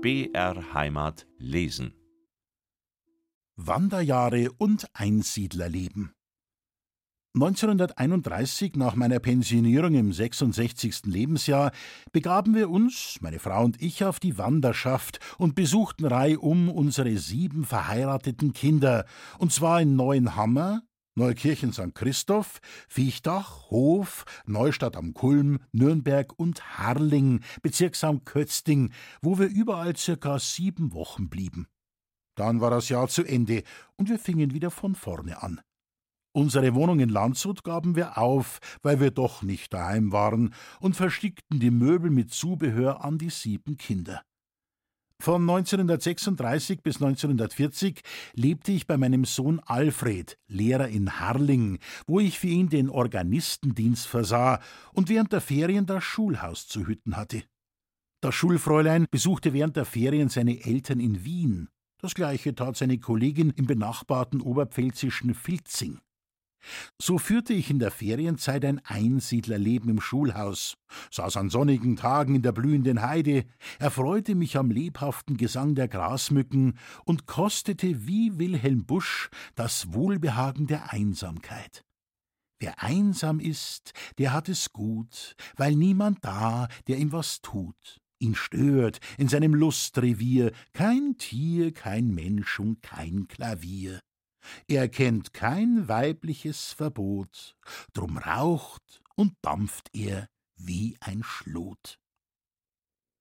BR Heimat lesen. Wanderjahre und Einsiedlerleben. 1931, nach meiner Pensionierung im 66. Lebensjahr, begaben wir uns, meine Frau und ich, auf die Wanderschaft und besuchten reihum unsere sieben verheirateten Kinder, und zwar in Neuenhammer, Neukirchen St. Christoph, Viechtach, Hof, Neustadt am Kulm, Nürnberg und Harling, Bezirksamt Kötzting, wo wir überall circa sieben Wochen blieben. Dann war das Jahr zu Ende und wir fingen wieder von vorne an. Unsere Wohnung in Landshut gaben wir auf, weil wir doch nicht daheim waren, und verstickten die Möbel mit Zubehör an die sieben Kinder. Von 1936 bis 1940 lebte ich bei meinem Sohn Alfred, Lehrer in Harling, wo ich für ihn den Organistendienst versah und während der Ferien das Schulhaus zu hüten hatte. Das Schulfräulein besuchte während der Ferien seine Eltern in Wien. Das gleiche tat seine Kollegin im benachbarten oberpfälzischen Filzing. So führte ich in der Ferienzeit ein Einsiedlerleben im Schulhaus, saß an sonnigen Tagen in der blühenden Heide, erfreute mich am lebhaften Gesang der Grasmücken und kostete wie Wilhelm Busch das Wohlbehagen der Einsamkeit. Wer einsam ist, der hat es gut, weil niemand da, der ihm was tut, ihn stört in seinem Lustrevier, kein Tier, kein Mensch und kein Klavier. Er kennt kein weibliches Verbot, drum raucht und dampft er wie ein Schlot.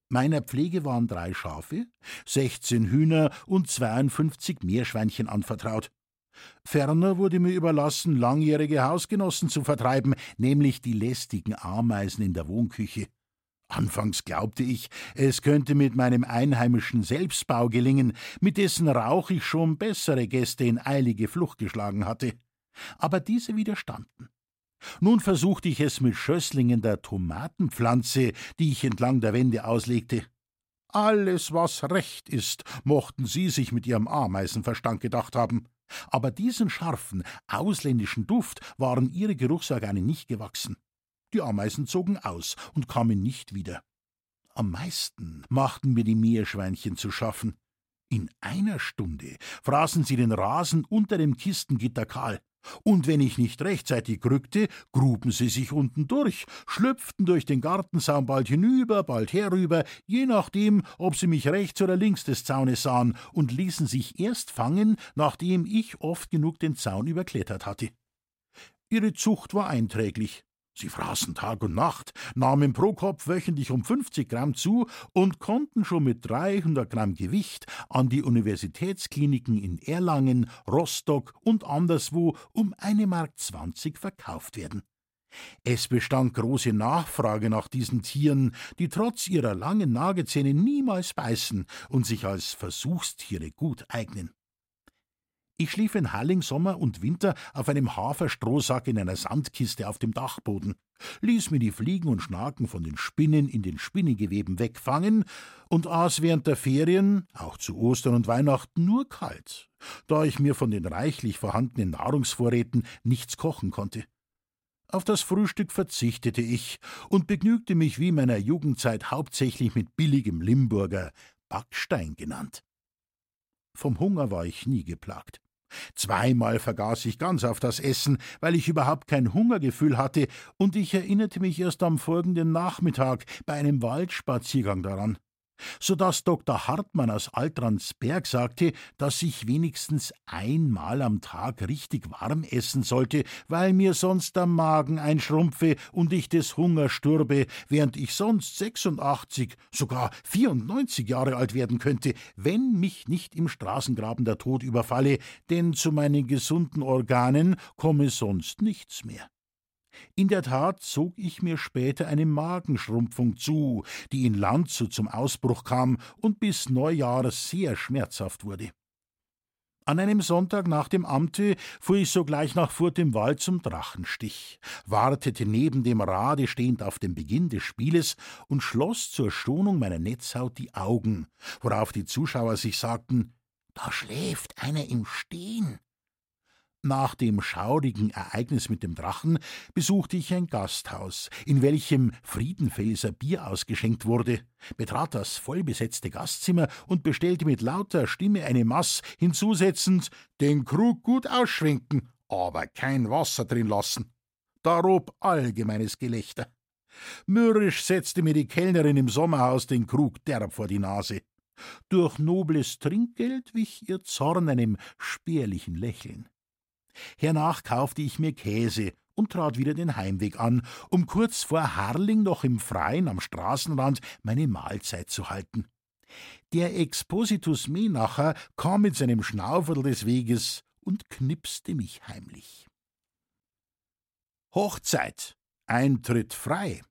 Meiner Pflege waren drei Schafe, sechzehn Hühner und zweiundfünfzig Meerschweinchen anvertraut. Ferner wurde mir überlassen, langjährige Hausgenossen zu vertreiben, nämlich die lästigen Ameisen in der Wohnküche. Anfangs glaubte ich, es könnte mit meinem einheimischen Selbstbau gelingen, mit dessen Rauch ich schon bessere Gäste in eilige Flucht geschlagen hatte. Aber diese widerstanden. Nun versuchte ich es mit Schösslingen der Tomatenpflanze, die ich entlang der Wände auslegte. Alles, was recht ist, mochten sie sich mit ihrem Ameisenverstand gedacht haben. Aber diesen scharfen, ausländischen Duft waren ihre Geruchsorgane nicht gewachsen. Die Ameisen zogen aus und kamen nicht wieder. Am meisten machten mir die Meerschweinchen zu schaffen. In einer Stunde fraßen sie den Rasen unter dem Kistengitter kahl. Und wenn ich nicht rechtzeitig rückte, gruben sie sich unten durch, schlüpften durch den Gartensaum bald hinüber, bald herüber, je nachdem, ob sie mich rechts oder links des Zaunes sahen, und ließen sich erst fangen, nachdem ich oft genug den Zaun überklettert hatte. Ihre Zucht war einträglich. Sie fraßen Tag und Nacht, nahmen pro Kopf wöchentlich um 50 Gramm zu und konnten schon mit 300 Gramm Gewicht an die Universitätskliniken in Erlangen, Rostock und anderswo um eine Mark 20 verkauft werden. Es bestand große Nachfrage nach diesen Tieren, die trotz ihrer langen Nagezähne niemals beißen und sich als Versuchstiere gut eignen. Ich schlief in Halling Sommer und Winter auf einem Haferstrohsack in einer Sandkiste auf dem Dachboden, ließ mir die Fliegen und Schnaken von den Spinnen in den Spinnegeweben wegfangen und aß während der Ferien, auch zu Ostern und Weihnachten, nur kalt, da ich mir von den reichlich vorhandenen Nahrungsvorräten nichts kochen konnte. Auf das Frühstück verzichtete ich und begnügte mich wie meiner Jugendzeit hauptsächlich mit billigem Limburger, Backstein genannt. Vom Hunger war ich nie geplagt. Zweimal vergaß ich ganz auf das Essen, weil ich überhaupt kein Hungergefühl hatte, und ich erinnerte mich erst am folgenden Nachmittag bei einem Waldspaziergang daran so dass Dr. Hartmann aus Altransberg sagte, dass ich wenigstens einmal am Tag richtig warm essen sollte, weil mir sonst der Magen einschrumpfe und ich des Hungers stürbe, während ich sonst 86, sogar 94 Jahre alt werden könnte, wenn mich nicht im Straßengraben der Tod überfalle, denn zu meinen gesunden Organen komme sonst nichts mehr. In der Tat zog ich mir später eine Magenschrumpfung zu, die in Landshut zum Ausbruch kam und bis Neujahres sehr schmerzhaft wurde. An einem Sonntag nach dem Amte fuhr ich sogleich nach Furt im Wald zum Drachenstich, wartete neben dem Rade stehend auf den Beginn des Spieles und schloss zur Schonung meiner Netzhaut die Augen, worauf die Zuschauer sich sagten, da schläft einer im Stehen. Nach dem schaurigen Ereignis mit dem Drachen besuchte ich ein Gasthaus, in welchem Friedenfelser Bier ausgeschenkt wurde, betrat das vollbesetzte Gastzimmer und bestellte mit lauter Stimme eine Mass, hinzusetzend den Krug gut ausschwenken, aber kein Wasser drin lassen. Darob allgemeines Gelächter. Mürrisch setzte mir die Kellnerin im Sommerhaus den Krug derb vor die Nase. Durch nobles Trinkgeld wich ihr Zorn einem spärlichen Lächeln. Hernach kaufte ich mir Käse und trat wieder den Heimweg an, um kurz vor Harling noch im Freien am Straßenrand meine Mahlzeit zu halten. Der Expositus Menacher kam mit seinem Schnauferl des Weges und knipste mich heimlich. Hochzeit. Eintritt frei.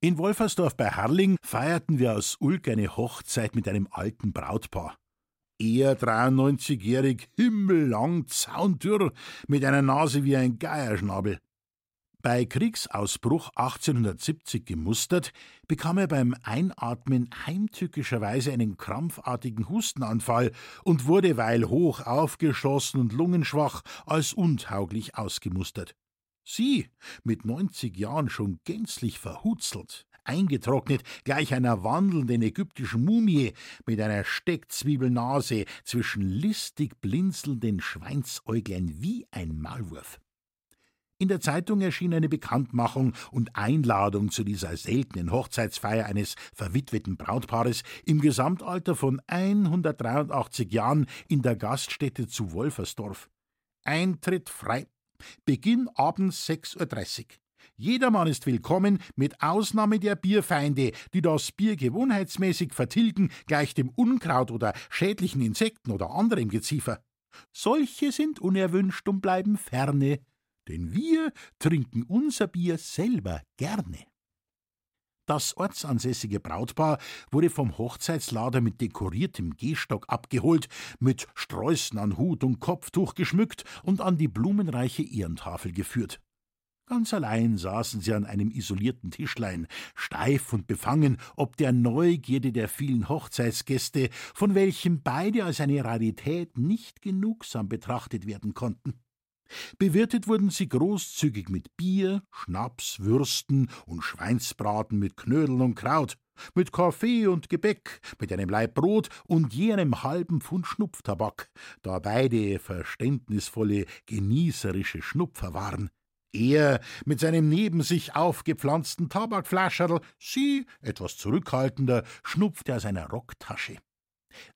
In Wolfersdorf bei Harling feierten wir aus Ulk eine Hochzeit mit einem alten Brautpaar. Er 93-jährig, himmellang, zauntür, mit einer Nase wie ein Geierschnabel. Bei Kriegsausbruch 1870 gemustert, bekam er beim Einatmen heimtückischerweise einen krampfartigen Hustenanfall und wurde, weil hoch aufgeschossen und lungenschwach, als untauglich ausgemustert. Sie, mit 90 Jahren schon gänzlich verhutzelt, eingetrocknet, gleich einer wandelnden ägyptischen Mumie mit einer Steckzwiebelnase zwischen listig blinzelnden Schweinsäuglein wie ein Maulwurf. In der Zeitung erschien eine Bekanntmachung und Einladung zu dieser seltenen Hochzeitsfeier eines verwitweten Brautpaares im Gesamtalter von 183 Jahren in der Gaststätte zu Wolfersdorf. Eintritt frei. Beginn abends 6.30 Uhr. Jedermann ist willkommen, mit Ausnahme der Bierfeinde, die das Bier gewohnheitsmäßig vertilgen, gleich dem Unkraut oder schädlichen Insekten oder anderem Geziefer. Solche sind unerwünscht und bleiben ferne, denn wir trinken unser Bier selber gerne. Das ortsansässige Brautpaar wurde vom Hochzeitslader mit dekoriertem Gehstock abgeholt, mit Sträußen an Hut und Kopftuch geschmückt und an die blumenreiche Ehrentafel geführt. Ganz allein saßen sie an einem isolierten Tischlein, steif und befangen, ob der Neugierde der vielen Hochzeitsgäste, von welchen beide als eine Rarität nicht genugsam betrachtet werden konnten. Bewirtet wurden sie großzügig mit Bier, Schnaps, Würsten und Schweinsbraten mit Knödeln und Kraut, mit Kaffee und Gebäck, mit einem Laib Brot und jenem halben Pfund Schnupftabak, da beide verständnisvolle, genießerische Schnupfer waren. Er mit seinem neben sich aufgepflanzten Tabakflascherl, sie, etwas zurückhaltender, schnupfte aus einer Rocktasche.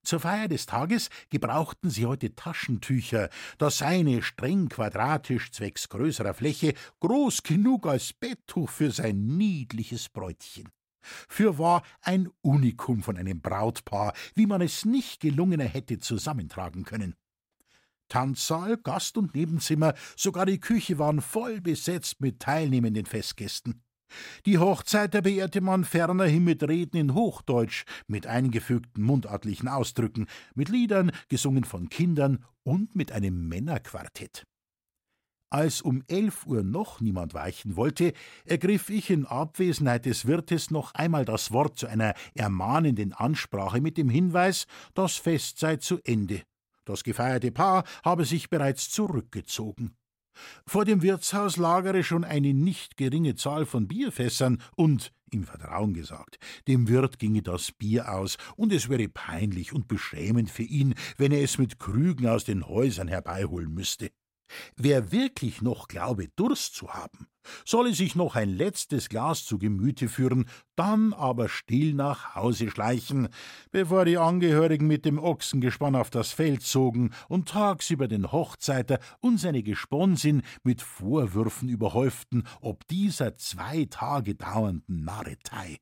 Zur Feier des Tages gebrauchten sie heute Taschentücher, das seine streng quadratisch zwecks größerer Fläche groß genug als Betttuch für sein niedliches Bräutchen. Fürwahr ein Unikum von einem Brautpaar, wie man es nicht gelungener hätte zusammentragen können. Tanzsaal, Gast- und Nebenzimmer, sogar die Küche waren voll besetzt mit teilnehmenden Festgästen. Die Hochzeiter beehrte man fernerhin mit Reden in Hochdeutsch, mit eingefügten mundartlichen Ausdrücken, mit Liedern, gesungen von Kindern und mit einem Männerquartett. Als um elf Uhr noch niemand weichen wollte, ergriff ich in Abwesenheit des Wirtes noch einmal das Wort zu einer ermahnenden Ansprache mit dem Hinweis, das Fest sei zu Ende. Das gefeierte Paar habe sich bereits zurückgezogen. Vor dem Wirtshaus lagere schon eine nicht geringe Zahl von Bierfässern und, im Vertrauen gesagt, dem Wirt ginge das Bier aus, und es wäre peinlich und beschämend für ihn, wenn er es mit Krügen aus den Häusern herbeiholen müsste. Wer wirklich noch glaube, Durst zu haben, solle sich noch ein letztes Glas zu Gemüte führen, dann aber still nach Hause schleichen, bevor die Angehörigen mit dem Ochsengespann auf das Feld zogen und tagsüber den Hochzeiter und seine Gesponsin mit Vorwürfen überhäuften, ob dieser zwei Tage dauernden Narretei.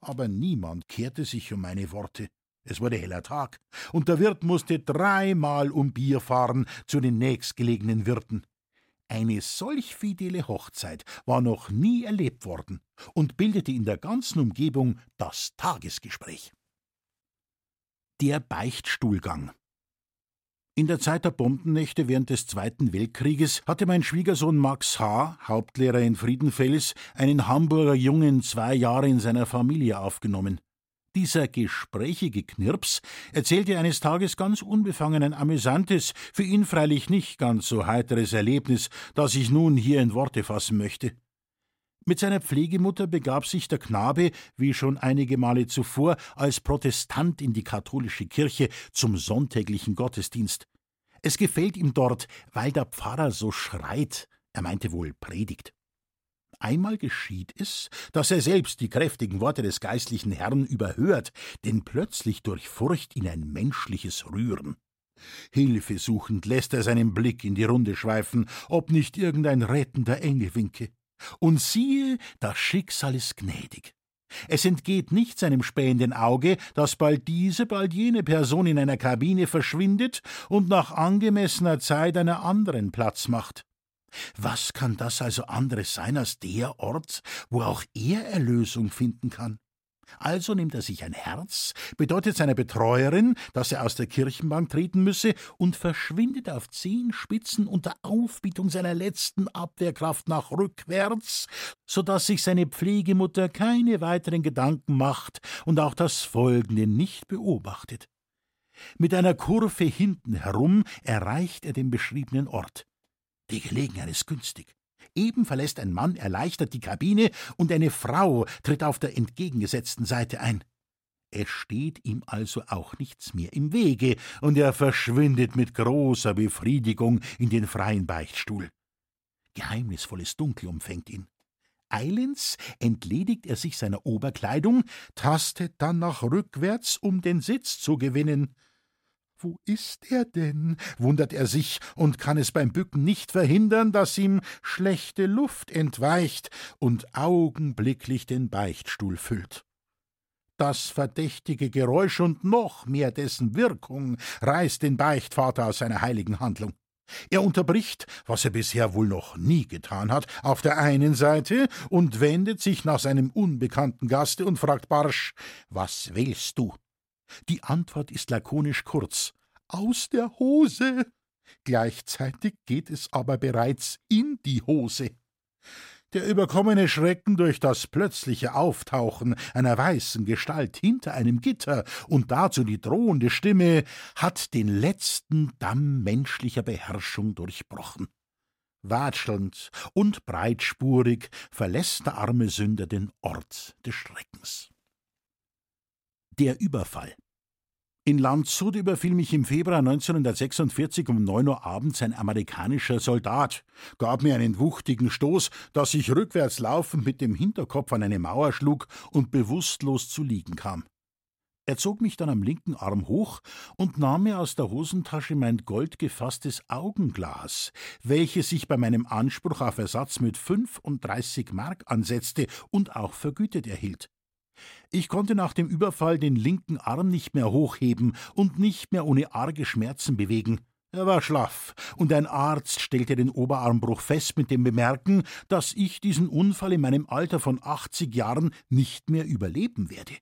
Aber niemand kehrte sich um meine Worte. Es wurde heller Tag, und der Wirt musste dreimal um Bier fahren zu den nächstgelegenen Wirten. Eine solch fidele Hochzeit war noch nie erlebt worden und bildete in der ganzen Umgebung das Tagesgespräch. Der Beichtstuhlgang in der Zeit der Bombennächte während des Zweiten Weltkrieges hatte mein Schwiegersohn Max H., Hauptlehrer in Friedenfels, einen Hamburger Jungen zwei Jahre in seiner Familie aufgenommen. Dieser gesprächige Knirps erzählte eines Tages ganz unbefangen ein amüsantes, für ihn freilich nicht ganz so heiteres Erlebnis, das ich nun hier in Worte fassen möchte. Mit seiner Pflegemutter begab sich der Knabe, wie schon einige Male zuvor, als Protestant in die katholische Kirche zum sonntäglichen Gottesdienst. Es gefällt ihm dort, weil der Pfarrer so schreit, er meinte wohl predigt. Einmal geschieht es, dass er selbst die kräftigen Worte des geistlichen Herrn überhört, denn plötzlich durchfurcht ihn ein menschliches Rühren. Hilfesuchend lässt er seinen Blick in die Runde schweifen, ob nicht irgendein rettender Engel winke. Und siehe, das Schicksal ist gnädig. Es entgeht nicht seinem spähenden Auge, dass bald diese, bald jene Person in einer Kabine verschwindet und nach angemessener Zeit einer anderen Platz macht. Was kann das also anderes sein als der Ort, wo auch er Erlösung finden kann? Also nimmt er sich ein Herz, bedeutet seiner Betreuerin, dass er aus der Kirchenbank treten müsse und verschwindet auf zehn Spitzen unter Aufbietung seiner letzten Abwehrkraft nach rückwärts, so dass sich seine Pflegemutter keine weiteren Gedanken macht und auch das Folgende nicht beobachtet. Mit einer Kurve hinten herum erreicht er den beschriebenen Ort. Die Gelegenheit ist günstig. Eben verlässt ein Mann erleichtert die Kabine und eine Frau tritt auf der entgegengesetzten Seite ein. Es steht ihm also auch nichts mehr im Wege, und er verschwindet mit großer Befriedigung in den freien Beichtstuhl. Geheimnisvolles Dunkel umfängt ihn. Eilends entledigt er sich seiner Oberkleidung, tastet dann nach rückwärts, um den Sitz zu gewinnen. Wo ist er denn? wundert er sich und kann es beim Bücken nicht verhindern, dass ihm schlechte Luft entweicht und augenblicklich den Beichtstuhl füllt. Das verdächtige Geräusch und noch mehr dessen Wirkung reißt den Beichtvater aus seiner heiligen Handlung. Er unterbricht, was er bisher wohl noch nie getan hat, auf der einen Seite und wendet sich nach seinem unbekannten Gaste und fragt barsch: Was willst du? Die Antwort ist lakonisch kurz aus der Hose. Gleichzeitig geht es aber bereits in die Hose. Der überkommene Schrecken durch das plötzliche Auftauchen einer weißen Gestalt hinter einem Gitter und dazu die drohende Stimme hat den letzten Damm menschlicher Beherrschung durchbrochen. Watschelnd und breitspurig verlässt der arme Sünder den Ort des Schreckens. Der Überfall in Landshut überfiel mich im Februar 1946 um neun Uhr abends ein amerikanischer Soldat, gab mir einen wuchtigen Stoß, dass ich rückwärts laufend mit dem Hinterkopf an eine Mauer schlug und bewusstlos zu liegen kam. Er zog mich dann am linken Arm hoch und nahm mir aus der Hosentasche mein goldgefasstes Augenglas, welches sich bei meinem Anspruch auf Ersatz mit 35 Mark ansetzte und auch vergütet erhielt. Ich konnte nach dem Überfall den linken Arm nicht mehr hochheben und nicht mehr ohne arge Schmerzen bewegen. Er war schlaff, und ein Arzt stellte den Oberarmbruch fest mit dem Bemerken, dass ich diesen Unfall in meinem Alter von 80 Jahren nicht mehr überleben werde.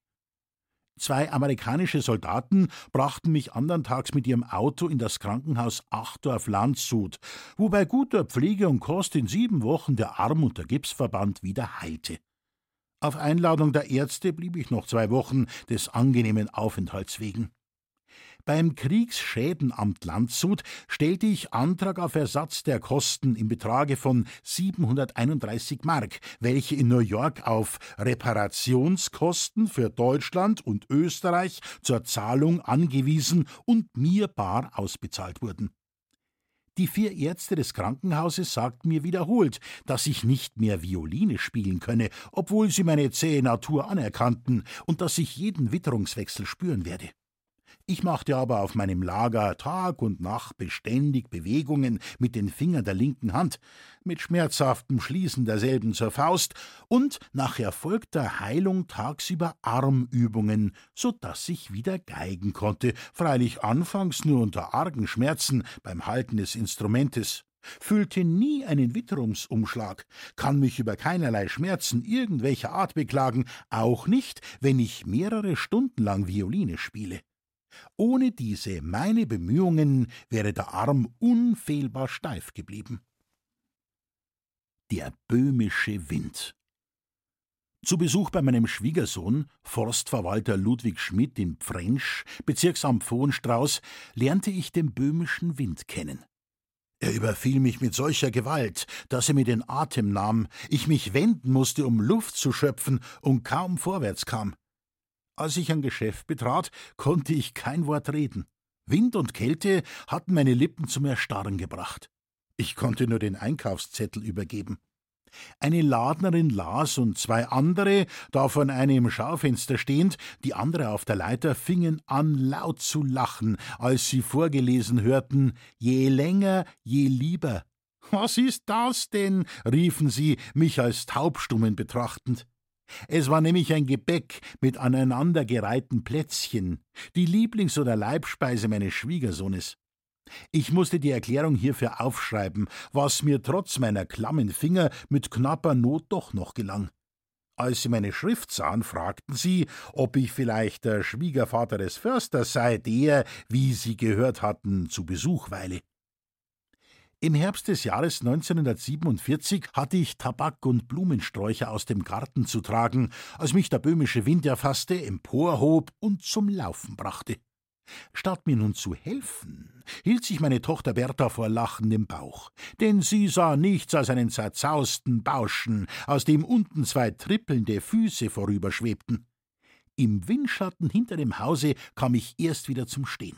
Zwei amerikanische Soldaten brachten mich andern Tags mit ihrem Auto in das Krankenhaus Achdorf Landshut, wo bei guter Pflege und Kost in sieben Wochen der Arm und der Gipsverband wieder heilte. Auf Einladung der Ärzte blieb ich noch zwei Wochen des angenehmen Aufenthalts wegen. Beim Kriegsschädenamt Landshut stellte ich Antrag auf Ersatz der Kosten im Betrage von 731 Mark, welche in New York auf Reparationskosten für Deutschland und Österreich zur Zahlung angewiesen und mir bar ausbezahlt wurden. Die vier Ärzte des Krankenhauses sagten mir wiederholt, dass ich nicht mehr Violine spielen könne, obwohl sie meine zähe Natur anerkannten und dass ich jeden Witterungswechsel spüren werde. Ich machte aber auf meinem Lager Tag und Nacht beständig Bewegungen mit den Fingern der linken Hand, mit schmerzhaftem Schließen derselben zur Faust und nach erfolgter Heilung tagsüber Armübungen, so dass ich wieder geigen konnte, freilich anfangs nur unter argen Schmerzen beim Halten des Instrumentes fühlte nie einen Witterungsumschlag, kann mich über keinerlei Schmerzen irgendwelcher Art beklagen, auch nicht, wenn ich mehrere Stunden lang Violine spiele. Ohne diese meine Bemühungen wäre der Arm unfehlbar steif geblieben. Der böhmische Wind. Zu Besuch bei meinem Schwiegersohn, Forstverwalter Ludwig Schmidt in Pfrensch, Bezirksamt Vohenstrauß, lernte ich den böhmischen Wind kennen. Er überfiel mich mit solcher Gewalt, dass er mir den Atem nahm, ich mich wenden musste, um Luft zu schöpfen und kaum vorwärts kam. Als ich ein Geschäft betrat, konnte ich kein Wort reden. Wind und Kälte hatten meine Lippen zum Erstarren gebracht. Ich konnte nur den Einkaufszettel übergeben. Eine Ladnerin las und zwei andere, davon eine im Schaufenster stehend, die andere auf der Leiter, fingen an laut zu lachen, als sie vorgelesen hörten Je länger, je lieber. Was ist das denn? riefen sie, mich als Taubstummen betrachtend. Es war nämlich ein Gebäck mit aneinandergereihten Plätzchen, die Lieblings- oder Leibspeise meines Schwiegersohnes. Ich musste die Erklärung hierfür aufschreiben, was mir trotz meiner klammen Finger mit knapper Not doch noch gelang. Als sie meine Schrift sahen, fragten sie, ob ich vielleicht der Schwiegervater des Försters sei, der, wie sie gehört hatten, zu Besuch weile. Im Herbst des Jahres 1947 hatte ich Tabak und Blumensträucher aus dem Garten zu tragen, als mich der böhmische Wind erfasste, emporhob und zum Laufen brachte. Statt mir nun zu helfen, hielt sich meine Tochter Bertha vor Lachen im Bauch, denn sie sah nichts als einen zerzausten Bauschen, aus dem unten zwei trippelnde Füße vorüberschwebten. Im Windschatten hinter dem Hause kam ich erst wieder zum Stehen.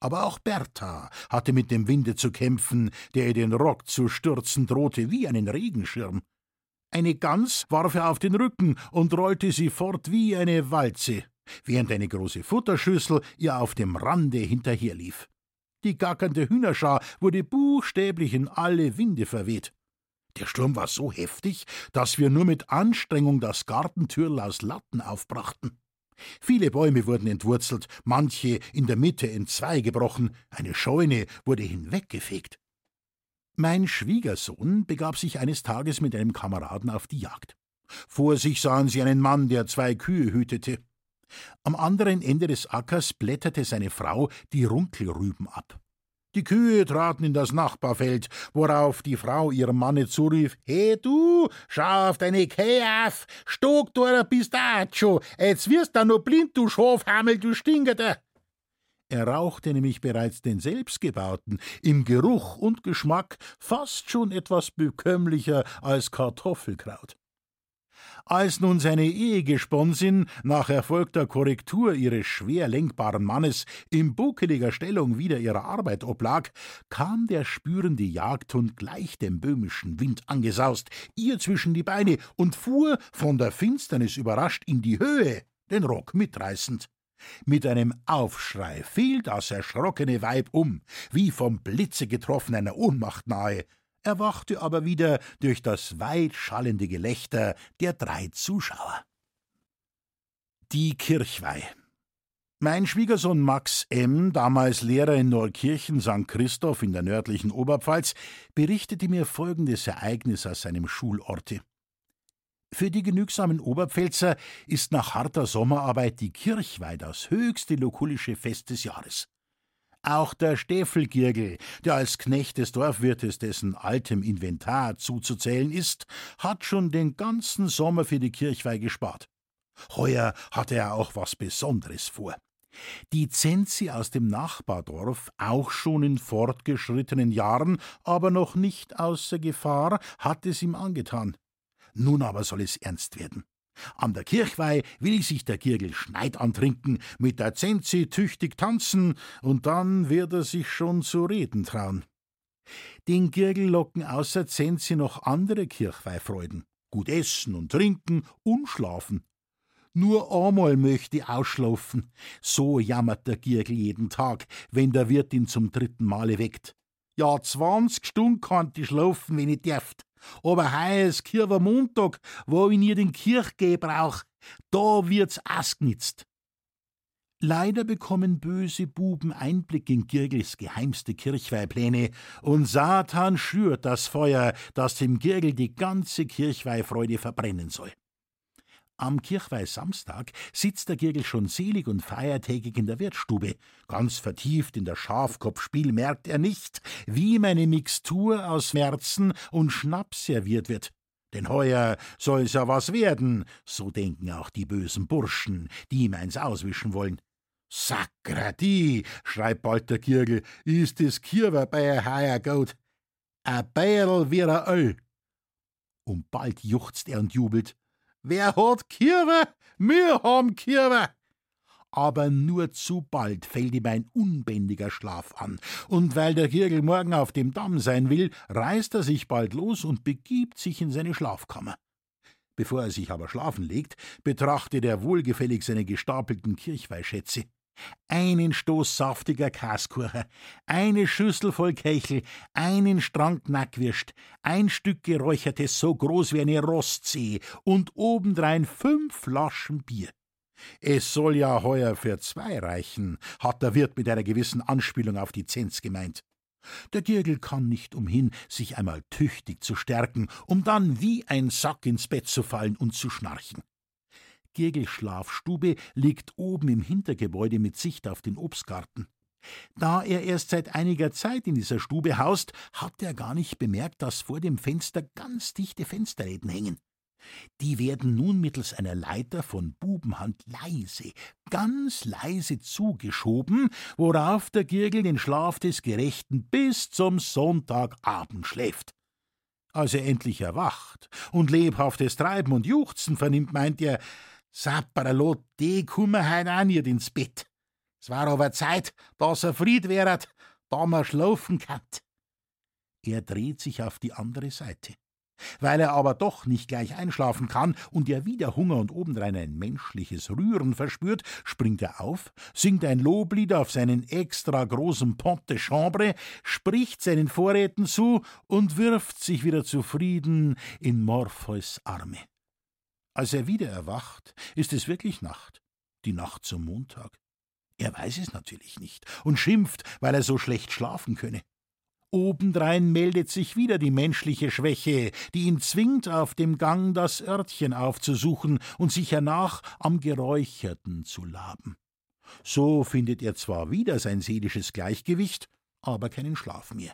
Aber auch Bertha hatte mit dem Winde zu kämpfen, der ihr den Rock zu stürzen drohte wie einen Regenschirm. Eine Gans warf er auf den Rücken und rollte sie fort wie eine Walze, während eine große Futterschüssel ihr auf dem Rande hinterherlief. Die gackernde Hühnerschar wurde buchstäblich in alle Winde verweht. Der Sturm war so heftig, dass wir nur mit Anstrengung das Gartentürl aus Latten aufbrachten. Viele Bäume wurden entwurzelt, manche in der Mitte entzwei gebrochen, eine Scheune wurde hinweggefegt. Mein Schwiegersohn begab sich eines Tages mit einem Kameraden auf die Jagd. Vor sich sahen sie einen Mann, der zwei Kühe hütete. Am anderen Ende des Ackers blätterte seine Frau die Runkelrüben ab. Die Kühe traten in das Nachbarfeld, worauf die Frau ihrem Manne zurief: He du, schau auf deine Kähe auf, stock du ein Pistacho, jetzt wirst du noch blind, du Schafhammel, du Stingerter. Er rauchte nämlich bereits den selbstgebauten, im Geruch und Geschmack fast schon etwas bekömmlicher als Kartoffelkraut. Als nun seine Ehegesponsin nach erfolgter Korrektur ihres schwer lenkbaren Mannes in buckeliger Stellung wieder ihrer Arbeit oblag, kam der spürende Jagdhund gleich dem böhmischen Wind angesaust, ihr zwischen die Beine und fuhr, von der Finsternis überrascht, in die Höhe, den Rock mitreißend. Mit einem Aufschrei fiel das erschrockene Weib um, wie vom Blitze getroffen einer Ohnmacht nahe, erwachte aber wieder durch das weit schallende Gelächter der drei Zuschauer. Die Kirchweih. Mein Schwiegersohn Max M., damals Lehrer in Neukirchen St. Christoph in der nördlichen Oberpfalz, berichtete mir folgendes Ereignis aus seinem Schulorte. Für die genügsamen Oberpfälzer ist nach harter Sommerarbeit die Kirchweih das höchste lokulische Fest des Jahres. Auch der Stäfelgirgel, der als Knecht des Dorfwirtes dessen altem Inventar zuzuzählen ist, hat schon den ganzen Sommer für die Kirchweih gespart. Heuer hatte er auch was Besonderes vor. Die Zenzi aus dem Nachbardorf, auch schon in fortgeschrittenen Jahren, aber noch nicht außer Gefahr, hat es ihm angetan. Nun aber soll es ernst werden. An der Kirchweih will sich der Girgel Schneid antrinken, mit der Zenzi tüchtig tanzen, und dann wird er sich schon zu reden trauen. Den Girgel locken außer Zenzi noch andere Kirchweihfreuden. Gut essen und trinken und schlafen. Nur einmal möchte ich ausschlafen. So jammert der Girgel jeden Tag, wenn der Wirt ihn zum dritten Male weckt. Ja, zwanzig Stunden kann ich schlafen, wenn ich dürft. Aber heuer ist Kircher Montag, wo ich nie den Kirchgeh brauch. Da wird's ausgenitzt. Leider bekommen böse Buben Einblick in Girgels geheimste Kirchweihpläne, und Satan schürt das Feuer, das dem Girgel die ganze Kirchweihfreude verbrennen soll. Am Kirchweihsamstag sitzt der Girgel schon selig und feiertägig in der Wirtsstube. Ganz vertieft in der Schafkopfspiel merkt er nicht, wie meine Mixtur aus Märzen und Schnaps serviert wird. Denn heuer soll's ja was werden, so denken auch die bösen Burschen, die ihm eins auswischen wollen. Sakrati, schreit bald der Kirgel, ist das Kirwer bei heuer gut. A Beierl wie a Öl. Und bald juchzt er und jubelt. Wer hat Kirwe? Wir haben Kirwe! aber nur zu bald fällt ihm ein unbändiger Schlaf an, und weil der Kirgel morgen auf dem Damm sein will, reißt er sich bald los und begibt sich in seine Schlafkammer. Bevor er sich aber schlafen legt, betrachtet er wohlgefällig seine gestapelten Kirchweihschätze. Einen Stoß saftiger Kaskuchen, eine Schüssel voll Kechel, einen Strang Knackwürst, ein Stück geräuchertes so groß wie eine Rostsee und obendrein fünf Flaschen Bier. Es soll ja heuer für zwei reichen, hat der Wirt mit einer gewissen Anspielung auf die Zenz gemeint. Der Girgel kann nicht umhin, sich einmal tüchtig zu stärken, um dann wie ein Sack ins Bett zu fallen und zu schnarchen. Girgels Schlafstube liegt oben im Hintergebäude mit Sicht auf den Obstgarten. Da er erst seit einiger Zeit in dieser Stube haust, hat er gar nicht bemerkt, dass vor dem Fenster ganz dichte Fensterläden hängen. Die werden nun mittels einer Leiter von Bubenhand leise, ganz leise zugeschoben, worauf der Girgel den Schlaf des Gerechten bis zum Sonntagabend schläft. Als er endlich erwacht und lebhaftes Treiben und Juchzen vernimmt, meint er, Sapperlot, die kummer heut auch nicht ins Bett. Es war aber Zeit, dass er Fried wäret, da man schlafen kann. Er dreht sich auf die andere Seite. Weil er aber doch nicht gleich einschlafen kann und er wieder Hunger und obendrein ein menschliches Rühren verspürt, springt er auf, singt ein Loblied auf seinen extra großen Pont de Chambre, spricht seinen Vorräten zu und wirft sich wieder zufrieden in Morpheus Arme. Als er wieder erwacht, ist es wirklich Nacht, die Nacht zum Montag. Er weiß es natürlich nicht und schimpft, weil er so schlecht schlafen könne. Obendrein meldet sich wieder die menschliche Schwäche, die ihn zwingt, auf dem Gang das Örtchen aufzusuchen und sich hernach am Geräucherten zu laben. So findet er zwar wieder sein seelisches Gleichgewicht, aber keinen Schlaf mehr.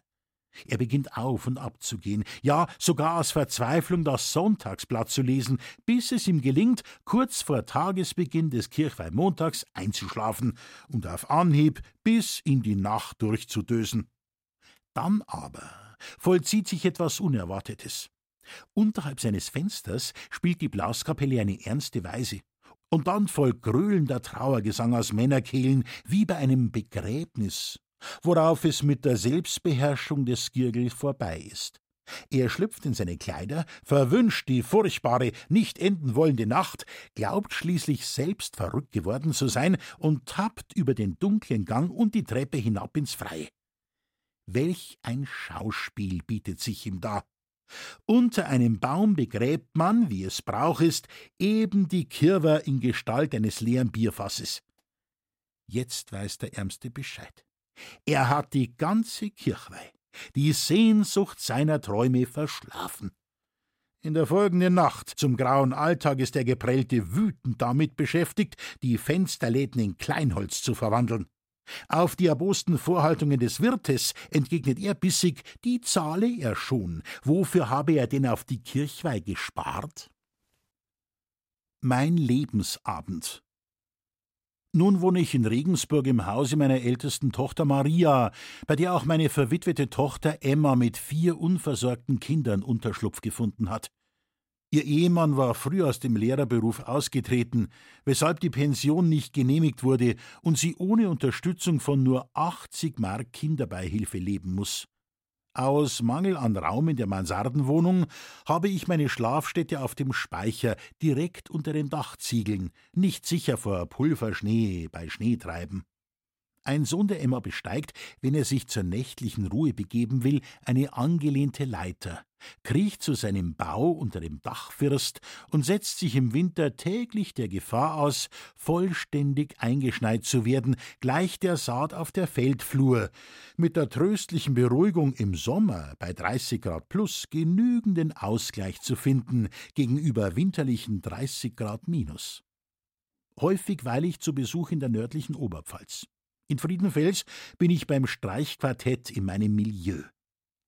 Er beginnt auf und ab zu gehen, ja sogar aus Verzweiflung das Sonntagsblatt zu lesen, bis es ihm gelingt, kurz vor Tagesbeginn des Kirchweihmontags einzuschlafen und auf Anhieb bis in die Nacht durchzudösen. Dann aber vollzieht sich etwas Unerwartetes. Unterhalb seines Fensters spielt die Blaskapelle eine ernste Weise. Und dann folgt gröhlender Trauergesang aus Männerkehlen wie bei einem Begräbnis, worauf es mit der Selbstbeherrschung des Girgel vorbei ist. Er schlüpft in seine Kleider, verwünscht die furchtbare, nicht enden wollende Nacht, glaubt schließlich selbst verrückt geworden zu sein und tappt über den dunklen Gang und die Treppe hinab ins Freie. Welch ein Schauspiel bietet sich ihm da. Unter einem Baum begräbt man, wie es Brauch ist, eben die Kirwer in Gestalt eines leeren Bierfasses. Jetzt weiß der Ärmste Bescheid. Er hat die ganze Kirchweih, die Sehnsucht seiner Träume verschlafen. In der folgenden Nacht, zum grauen Alltag, ist der Geprellte wütend damit beschäftigt, die Fensterläden in Kleinholz zu verwandeln. Auf die erbosten Vorhaltungen des Wirtes entgegnet er bissig, die zahle er schon. Wofür habe er denn auf die Kirchweih gespart? Mein Lebensabend. Nun wohne ich in Regensburg im Hause meiner ältesten Tochter Maria, bei der auch meine verwitwete Tochter Emma mit vier unversorgten Kindern Unterschlupf gefunden hat. Ihr Ehemann war früh aus dem Lehrerberuf ausgetreten, weshalb die Pension nicht genehmigt wurde und sie ohne Unterstützung von nur 80 Mark Kinderbeihilfe leben muss. Aus Mangel an Raum in der Mansardenwohnung habe ich meine Schlafstätte auf dem Speicher direkt unter den Dachziegeln, nicht sicher vor Pulverschnee bei Schneetreiben. Ein Sohn der Emma besteigt, wenn er sich zur nächtlichen Ruhe begeben will, eine angelehnte Leiter, kriecht zu seinem Bau unter dem Dachfirst und setzt sich im Winter täglich der Gefahr aus, vollständig eingeschneit zu werden, gleich der Saat auf der Feldflur, mit der tröstlichen Beruhigung im Sommer bei 30 Grad plus genügenden Ausgleich zu finden gegenüber winterlichen 30 Grad minus. Häufig weile ich zu Besuch in der nördlichen Oberpfalz. In Friedenfels bin ich beim Streichquartett in meinem Milieu.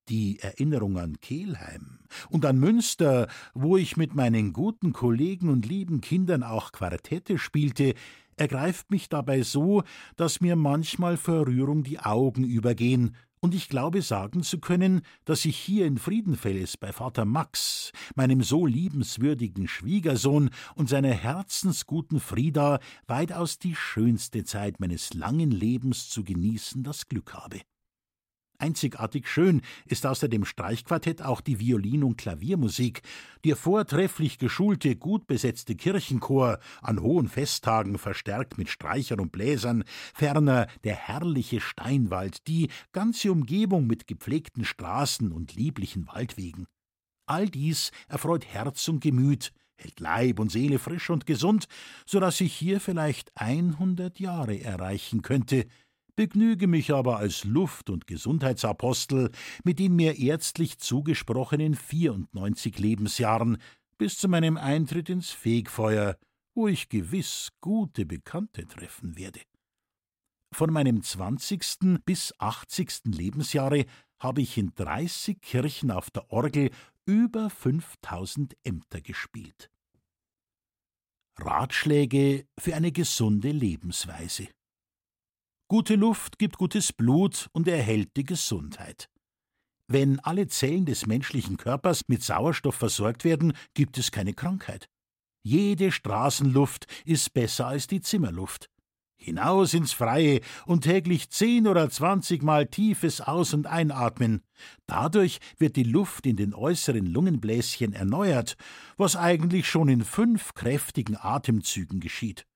Die Erinnerung an Kelheim und an Münster, wo ich mit meinen guten Kollegen und lieben Kindern auch Quartette spielte, ergreift mich dabei so, dass mir manchmal vor Rührung die Augen übergehen, und ich glaube sagen zu können, dass ich hier in Friedenfels bei Vater Max, meinem so liebenswürdigen Schwiegersohn und seiner herzensguten Frieda weitaus die schönste Zeit meines langen Lebens zu genießen das Glück habe. Einzigartig schön ist außer dem Streichquartett auch die Violin- und Klaviermusik, der vortrefflich geschulte, gut besetzte Kirchenchor, an hohen Festtagen verstärkt mit Streichern und Bläsern, ferner der herrliche Steinwald, die ganze Umgebung mit gepflegten Straßen und lieblichen Waldwegen. All dies erfreut Herz und Gemüt, hält Leib und Seele frisch und gesund, so dass ich hier vielleicht einhundert Jahre erreichen könnte, begnüge mich aber als Luft- und Gesundheitsapostel mit den mir ärztlich zugesprochenen 94 Lebensjahren bis zu meinem Eintritt ins Fegfeuer, wo ich gewiss gute Bekannte treffen werde. Von meinem 20. bis 80. Lebensjahre habe ich in 30 Kirchen auf der Orgel über 5000 Ämter gespielt. Ratschläge für eine gesunde Lebensweise. Gute Luft gibt gutes Blut und erhält die Gesundheit. Wenn alle Zellen des menschlichen Körpers mit Sauerstoff versorgt werden, gibt es keine Krankheit. Jede Straßenluft ist besser als die Zimmerluft. Hinaus ins Freie und täglich zehn oder zwanzigmal tiefes Aus- und Einatmen. Dadurch wird die Luft in den äußeren Lungenbläschen erneuert, was eigentlich schon in fünf kräftigen Atemzügen geschieht.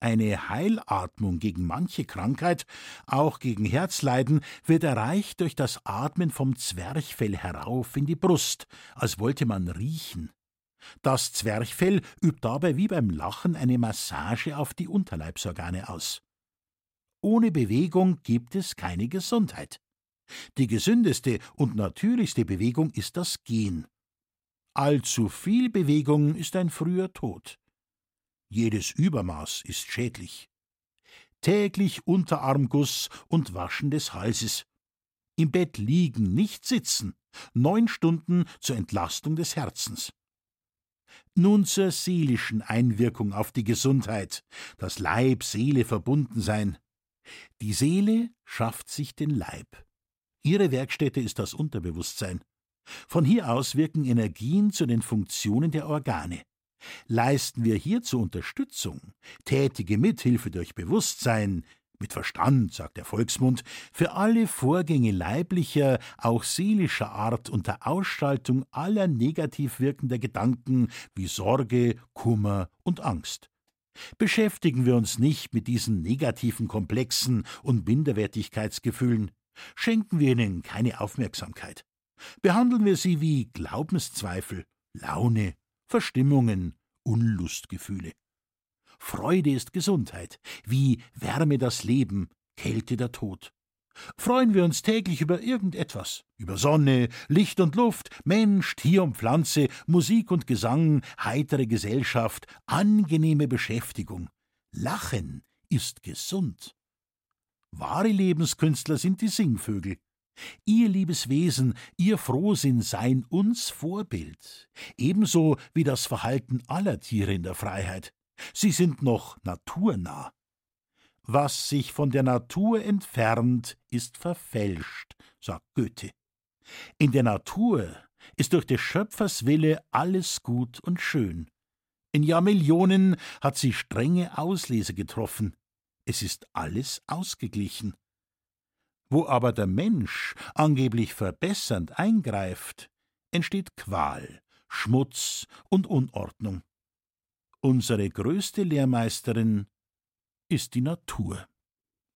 Eine Heilatmung gegen manche Krankheit, auch gegen Herzleiden, wird erreicht durch das Atmen vom Zwerchfell herauf in die Brust, als wollte man riechen. Das Zwerchfell übt dabei wie beim Lachen eine Massage auf die Unterleibsorgane aus. Ohne Bewegung gibt es keine Gesundheit. Die gesündeste und natürlichste Bewegung ist das Gehen. Allzu viel Bewegung ist ein früher Tod. Jedes Übermaß ist schädlich. Täglich Unterarmguss und Waschen des Halses. Im Bett liegen, nicht sitzen. Neun Stunden zur Entlastung des Herzens. Nun zur seelischen Einwirkung auf die Gesundheit, das Leib-Seele verbunden sein. Die Seele schafft sich den Leib. Ihre Werkstätte ist das Unterbewusstsein. Von hier aus wirken Energien zu den Funktionen der Organe. Leisten wir hierzu Unterstützung, tätige Mithilfe durch Bewusstsein, mit Verstand, sagt der Volksmund, für alle Vorgänge leiblicher, auch seelischer Art unter Ausschaltung aller negativ wirkender Gedanken wie Sorge, Kummer und Angst. Beschäftigen wir uns nicht mit diesen negativen Komplexen und Minderwertigkeitsgefühlen, schenken wir ihnen keine Aufmerksamkeit. Behandeln wir sie wie Glaubenszweifel, Laune, Verstimmungen, Unlustgefühle. Freude ist Gesundheit, wie Wärme das Leben, Kälte der Tod. Freuen wir uns täglich über irgendetwas, über Sonne, Licht und Luft, Mensch, Tier und Pflanze, Musik und Gesang, heitere Gesellschaft, angenehme Beschäftigung. Lachen ist gesund. Wahre Lebenskünstler sind die Singvögel. Ihr liebes Wesen, Ihr Frohsinn seien uns Vorbild, ebenso wie das Verhalten aller Tiere in der Freiheit. Sie sind noch naturnah. Was sich von der Natur entfernt, ist verfälscht, sagt Goethe. In der Natur ist durch des Schöpfers Wille alles gut und schön. In Jahrmillionen hat sie strenge Auslese getroffen. Es ist alles ausgeglichen. Wo aber der Mensch angeblich verbessernd eingreift, entsteht Qual, Schmutz und Unordnung. Unsere größte Lehrmeisterin ist die Natur.